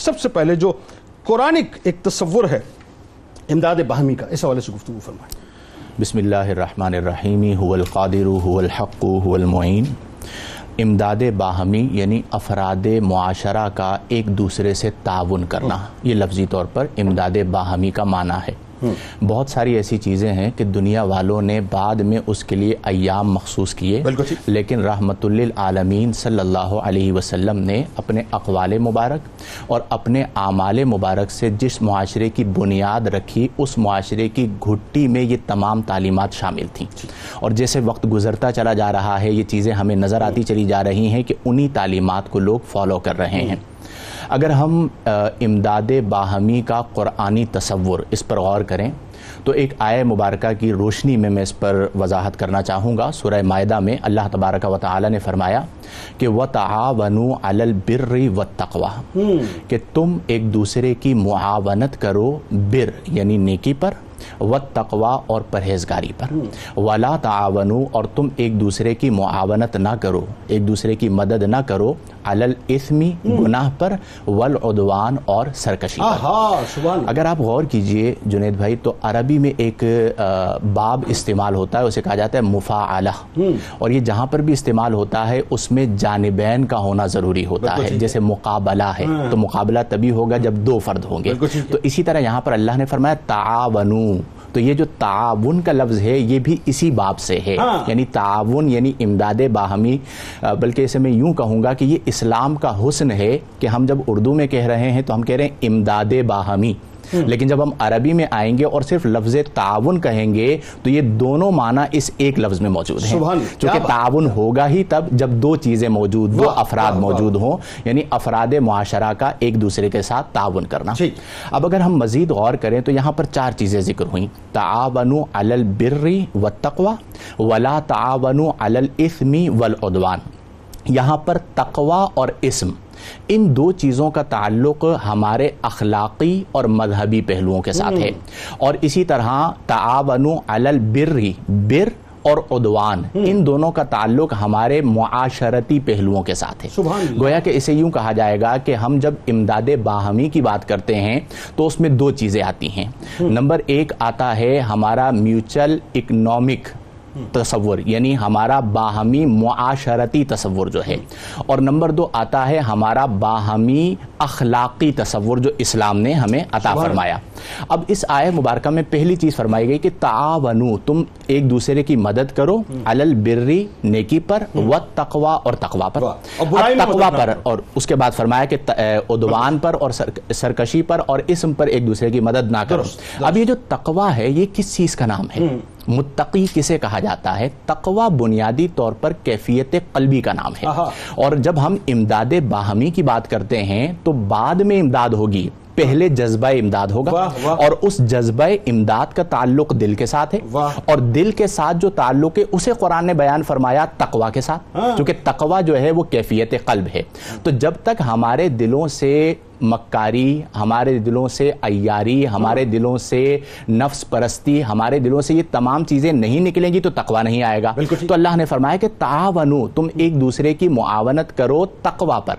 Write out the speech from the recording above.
سب سے پہلے جو قرآنک ایک تصور ہے، امداد باہمی کا، اس حوالے سے گفتگو فرمائیں۔ بسم اللہ الرحمن الرحیم، هو القادر، هو الحق، هو المعین۔ امداد باہمی یعنی افراد معاشرہ کا ایک دوسرے سے تعاون کرنا۔ یہ لفظی طور پر امداد باہمی کا معنی ہے۔ بہت ساری ایسی چیزیں ہیں کہ دنیا والوں نے بعد میں اس کے لیے ایام مخصوص کیے۔ لیکن رحمت للعالمین صلی اللہ علیہ وسلم نے اپنے اقوال مبارک اور اپنے اعمال مبارک سے جس معاشرے کی بنیاد رکھی اس معاشرے کی گھٹی میں یہ تمام تعلیمات شامل تھیں۔ اور جیسے وقت گزرتا چلا جا رہا ہے یہ چیزیں ہمیں نظر آتی چلی جا رہی ہیں کہ انہی تعلیمات کو لوگ فالو کر رہے ہیں۔ اگر ہم امداد باہمی کا قرآنی تصور اس پر غور کریں، تو ایک آئے مبارکہ کی روشنی میں میں اس پر وضاحت کرنا چاہوں گا۔ سورہ معدہ میں اللہ تبارک و تعالی نے فرمایا کہ وَتَعَاوَنُوا عَلَى الْبِرِّ وَالتَّقْوَى۔ کہ تم ایک دوسرے کی معاونت کرو بر یعنی نیکی پر وَالتَّقْوَى اور پرہیزگاری پر۔ وَلَا تَعَاوَنُوا اور تم ایک دوسرے کی معاونت نہ کرو ایک دوسرے کی مدد نہ کرو الْإِثْمِ گناہ پر والعدوان اور سرکشی پر۔ اگر آپ غور کیجیے جنید بھائی تو عربی میں ایک باب استعمال ہوتا ہے اسے کہا جاتا ہے مفاعلہ۔ اور یہ جہاں پر بھی استعمال ہوتا ہے اس میں جانبین کا ہونا ضروری ہوتا ہے۔ جیسے مقابلہ ہے تو مقابلہ تبھی ہوگا جب دو فرد ہوں گے۔ تو اسی طرح یہاں پر اللہ نے فرمایا تعاونو۔ تو یہ جو تعاون کا لفظ ہے یہ بھی اسی باب سے ہے۔ ہاں۔ یعنی تعاون یعنی امداد باہمی۔ بلکہ اسے میں یوں کہوں گا کہ یہ اسلام کا حسن ہے کہ ہم جب اردو میں کہہ رہے ہیں تو ہم کہہ رہے ہیں امداد باہمی۔ لیکن جب ہم عربی میں آئیں گے اور صرف لفظ تعاون کہیں گے تو یہ دونوں معنی اس ایک لفظ میں موجود ہیں چونکہ۔ تعاون ہوگا ہی تب جب دو چیزیں موجود دو افراد۔ موجود ہوں یعنی افراد معاشرہ کا ایک دوسرے کے ساتھ تعاون کرنا ٹھیک۔ اب اگر ہم مزید غور کریں تو یہاں پر چار چیزیں ذکر ہوئیں تعاونوا علی البر والتقوی ولا تعاونوا علی الاثم والعدوان یہاں پر تقوی اور اسم ان دو چیزوں کا تعلق ہمارے اخلاقی اور مذہبی پہلوؤں کے ساتھ ہے۔ اور اسی طرح تعاونوا علی البر بر اور عدوان ان دونوں کا تعلق ہمارے معاشرتی پہلوؤں کے ساتھ ہے۔ گویا کہ اسے یوں کہا جائے گا کہ ہم جب امداد باہمی کی بات کرتے ہیں تو اس میں دو چیزیں آتی ہیں۔ نمبر ایک آتا ہے ہمارا میوچل اکنامک تصور یعنی ہمارا باہمی معاشرتی تصور جو ہے۔ اور نمبر دو آتا ہے ہمارا باہمی اخلاقی تصور جو اسلام نے ہمیں عطا فرمایا۔ اب اس آئے مبارکہ میں پہلی چیز فرمائی گئی کہ تعاونو تم ایک دوسرے کی مدد کرو علل برری نیکی پر و تقوا اور تقوا پر تقوا پر اور اس کے بعد فرمایا کہ عدوان پر اور سر- سرکشی پر اور اسم پر ایک دوسرے کی مدد نہ کرو۔ اب یہ جو تقوا ہے یہ کس چیز کا نام ہے؟ متقی کسے کہا جاتا ہے؟ تقوا بنیادی طور پر کیفیت قلبی کا نام ہے۔ اور جب ہم امداد باہمی کی بات کرتے ہیں تو بعد میں امداد ہوگی۔ پہلے جذبہ امداد ہوگا واہ، واہ۔ اور اس جذبہ امداد کا تعلق دل کے ساتھ ہے۔ اور دل کے ساتھ جو تعلق ہے اسے قرآن نے بیان فرمایا تقوا کے ساتھ ہاں۔ کیونکہ تقوا جو ہے وہ کیفیت قلب ہے تو جب تک ہمارے دلوں سے مکاری ہمارے دلوں سے عیاری ہمارے دلوں سے نفس پرستی ہمارے دلوں سے یہ تمام چیزیں نہیں نکلیں گی تو تقوا نہیں آئے گا۔ تو اللہ نے فرمایا کہ تعاونو تم ایک دوسرے کی معاونت کرو تقوا پر